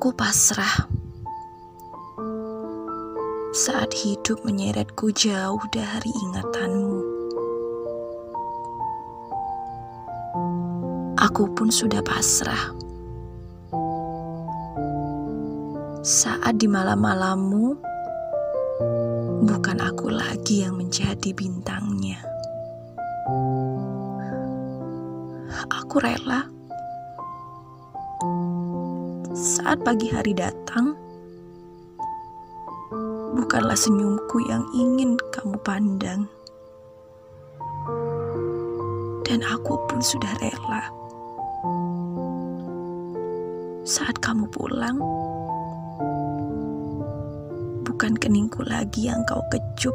Aku pasrah saat hidup menyeretku jauh dari ingatanmu. Aku pun sudah pasrah saat di malam-malammu bukan aku lagi yang menjadi bintangnya. Aku rela saat pagi hari datang, bukanlah senyumku yang ingin kamu pandang. Dan aku pun sudah rela. Saat kamu pulang, bukan keningku lagi yang kau kecup.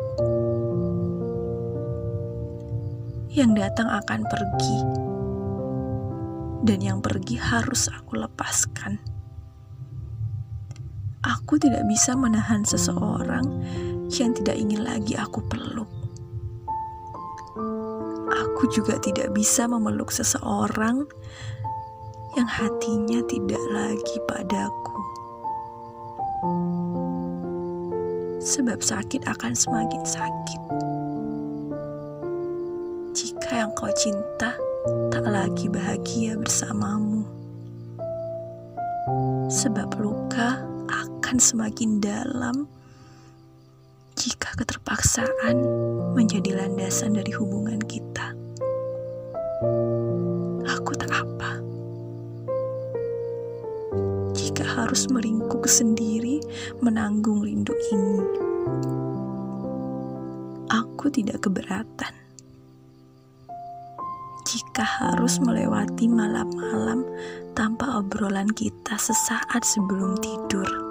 Yang datang akan pergi, dan yang pergi harus aku lepaskan. Aku tidak bisa menahan seseorang yang tidak ingin lagi aku peluk. Aku juga tidak bisa memeluk seseorang yang hatinya tidak lagi padaku. Sebab sakit akan semakin sakit. Jika yang kau cinta tak lagi bahagia bersamamu. Sebab luka akan semakin dalam jika keterpaksaan menjadi landasan dari hubungan kita. Aku tak apa jika harus meringkuk sendiri menanggung rindu ini. Aku tidak keberatan jika harus melewati malam-malam tanpa obrolan kita sesaat sebelum tidur.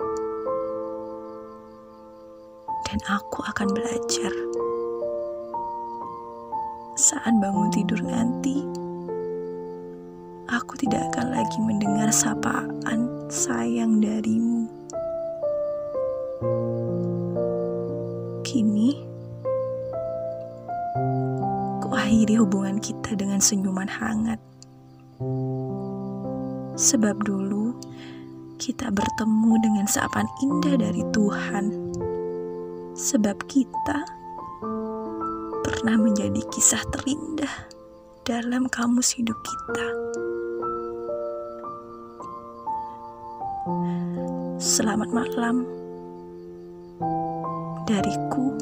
Dan aku akan belajar saat bangun tidur nanti. Aku tidak akan lagi mendengar sapaan sayang darimu. Kini, kuakhiri hubungan kita dengan senyuman hangat. Sebab dulu kita bertemu dengan sapaan indah dari Tuhan. Sebab kita pernah menjadi kisah terindah dalam kamus hidup kita. Selamat malam dariku